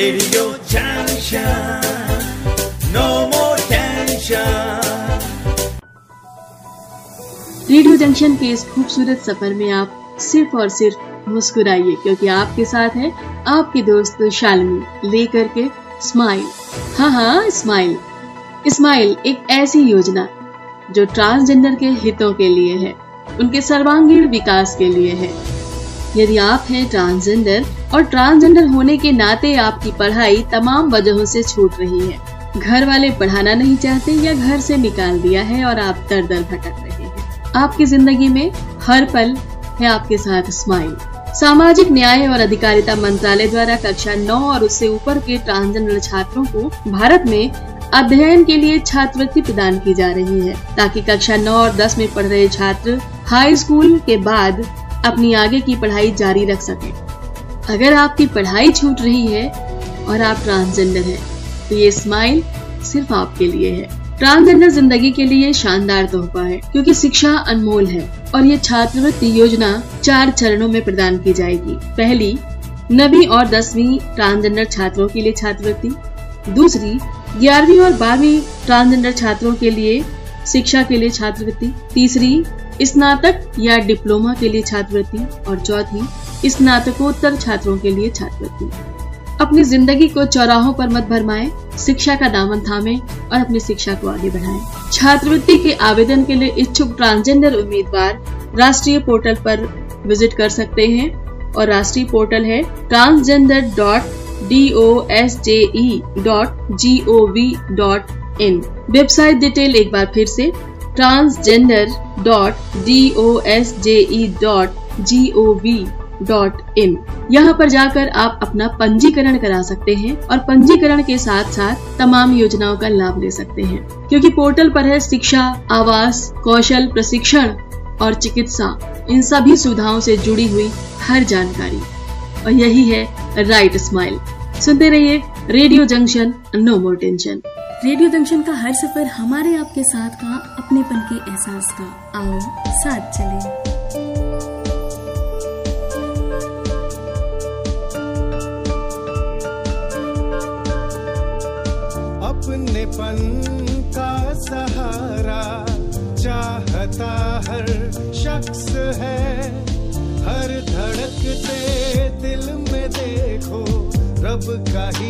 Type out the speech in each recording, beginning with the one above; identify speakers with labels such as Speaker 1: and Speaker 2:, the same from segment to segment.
Speaker 1: Radio Junction. No more tension.
Speaker 2: Radio Junction के इस खूबसूरत सफ़र में आप सिर्फ़ और सिर्फ़ मुस्कुराइए, क्योंकि आपके साथ है आपकी दोस्त शालिनी, लेकर के स्माइल हाँ हाँ स्माइल स्माइल एक ऐसी योजना जो ट्रांसजेंडर के हितों के लिए है, उनके सर्वांगीण विकास के लिए है यदि आप हैं ट्रांसजेंडर और ट्रांसजेंडर होने के नाते आपकी पढ़ाई तमाम वजहों से छूट रही है। घर वाले पढ़ाना नहीं चाहते या घर से निकाल दिया है और आप दर दर भटक रहे हैं। आपकी ज़िंदगी में हर पल है आपके साथ स्माइल सामाजिक न्याय और अधिकारिता मंत्रालय द्वारा कक्षा नौ और उससे ऊपर के ट्रांसजेंडर छात्रों को भारत में अध्ययन के लिए छात्रवृत्ति प्रदान की जा रही है। ताकि कक्षा नौ और दस में पढ़ रहे छात्र हाई स्कूल के बाद अपनी आगे की पढ़ाई जारी रख सके। अगर आपकी पढ़ाई छूट रही है और आप ट्रांसजेंडर हैं, तो ये स्माइल सिर्फ़ आपके लिए है। ट्रांसजेंडर ज़िंदगी के लिए शानदार तोहफा है क्योंकि शिक्षा अनमोल है और ये छात्रवृत्ति योजना चार चरणों में प्रदान की जाएगी। पहली नवी और दसवीं ट्रांसजेंडर छात्रों के लिए छात्रवृत्ति। दूसरी ग्यारहवीं और बारहवीं ट्रांसजेंडर छात्रों के लिए शिक्षा के लिए छात्रवृत्ति। तीसरी स्नातक या डिप्लोमा के लिए छात्रवृत्ति और चौथी, स्नातकोत्तर छात्रों के लिए छात्रवृत्ति अपनी ज़िंदगी को चौराहों पर मत भरमाए, शिक्षा का दामन थामे और अपनी शिक्षा को आगे बढ़ाएँ। छात्रवृत्ति के आवेदन के लिए इच्छुक ट्रांसजेंडर उम्मीदवार राष्ट्रीय पोर्टल पर विज़िट कर सकते हैं और राष्ट्रीय पोर्टल है transgender dot D O S J E dot G O V dot in website detail एक बार फिर से transgender dot D O S J E dot G O V dot in यहाँ पर जाकर आप अपना पंजीकरण करा सकते हैं और पंजीकरण के साथ साथ तमाम योजनाओं का लाभ ले सकते हैं। क्योंकि पोर्टल पर है शिक्षा, आवास, कौशल, प्रशिक्षण और चिकित्सा। इन सभी सुविधाओं से जुड़ी हुई हर जानकारी। और यही है राइट स्माइल सुनते रहिए Radio Junction no more tension Radio Junction का हर सफ़र हमारे आपके साथ का, अपनेपन के एहसास का। आओ, साथ चले।
Speaker 3: अपनेपन का सहारा चाहता हर शख्स है। हर धड़कते दिल में देखो, रब का ही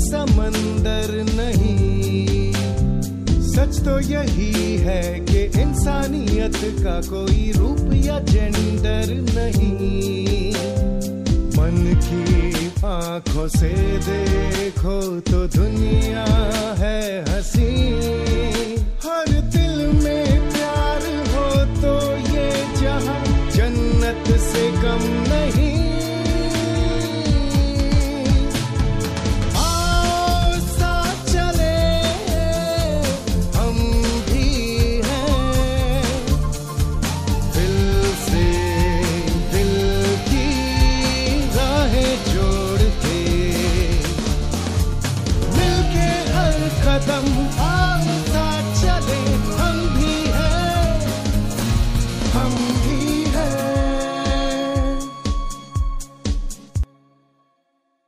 Speaker 3: समंदर नहीं। सच तो यही है कि इंसानियत का कोई रूप या जेंडर नहीं। मन की आँखों से देखो तो दुनिया है हँसी